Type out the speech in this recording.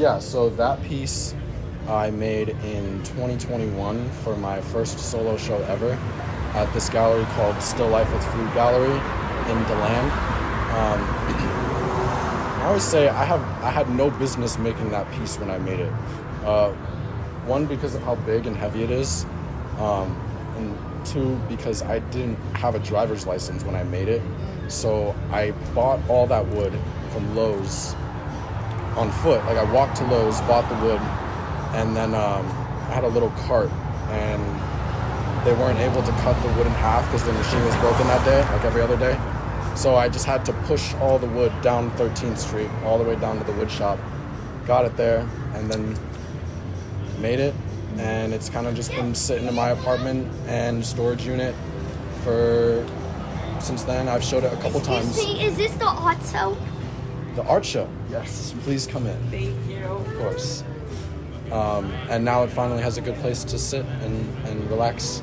yeah, so that piece I made in 2021 for my first solo show ever at this gallery called Still Life with Food Gallery in Deland. Um, I always say I have I had no business making that piece when I made it. Uh, one because of how big and heavy it is, um, and two because I didn't have a driver's license when I made it. So I bought all that wood from Lowe's on foot. Like I walked to Lowe's, bought the wood, and then um, I had a little cart, and they weren't able to cut the wood in half because the machine was broken that day, like every other day. So I just had to push all the wood down 13th Street, all the way down to the wood shop. Got it there, and then made it. And it's kind of just been sitting in my apartment and storage unit for since then. I've showed it a couple times. Excuse me, is this the art show? The art show. Yes, please come in. Thank you. Of course. Um, and now it finally has a good place to sit and, and relax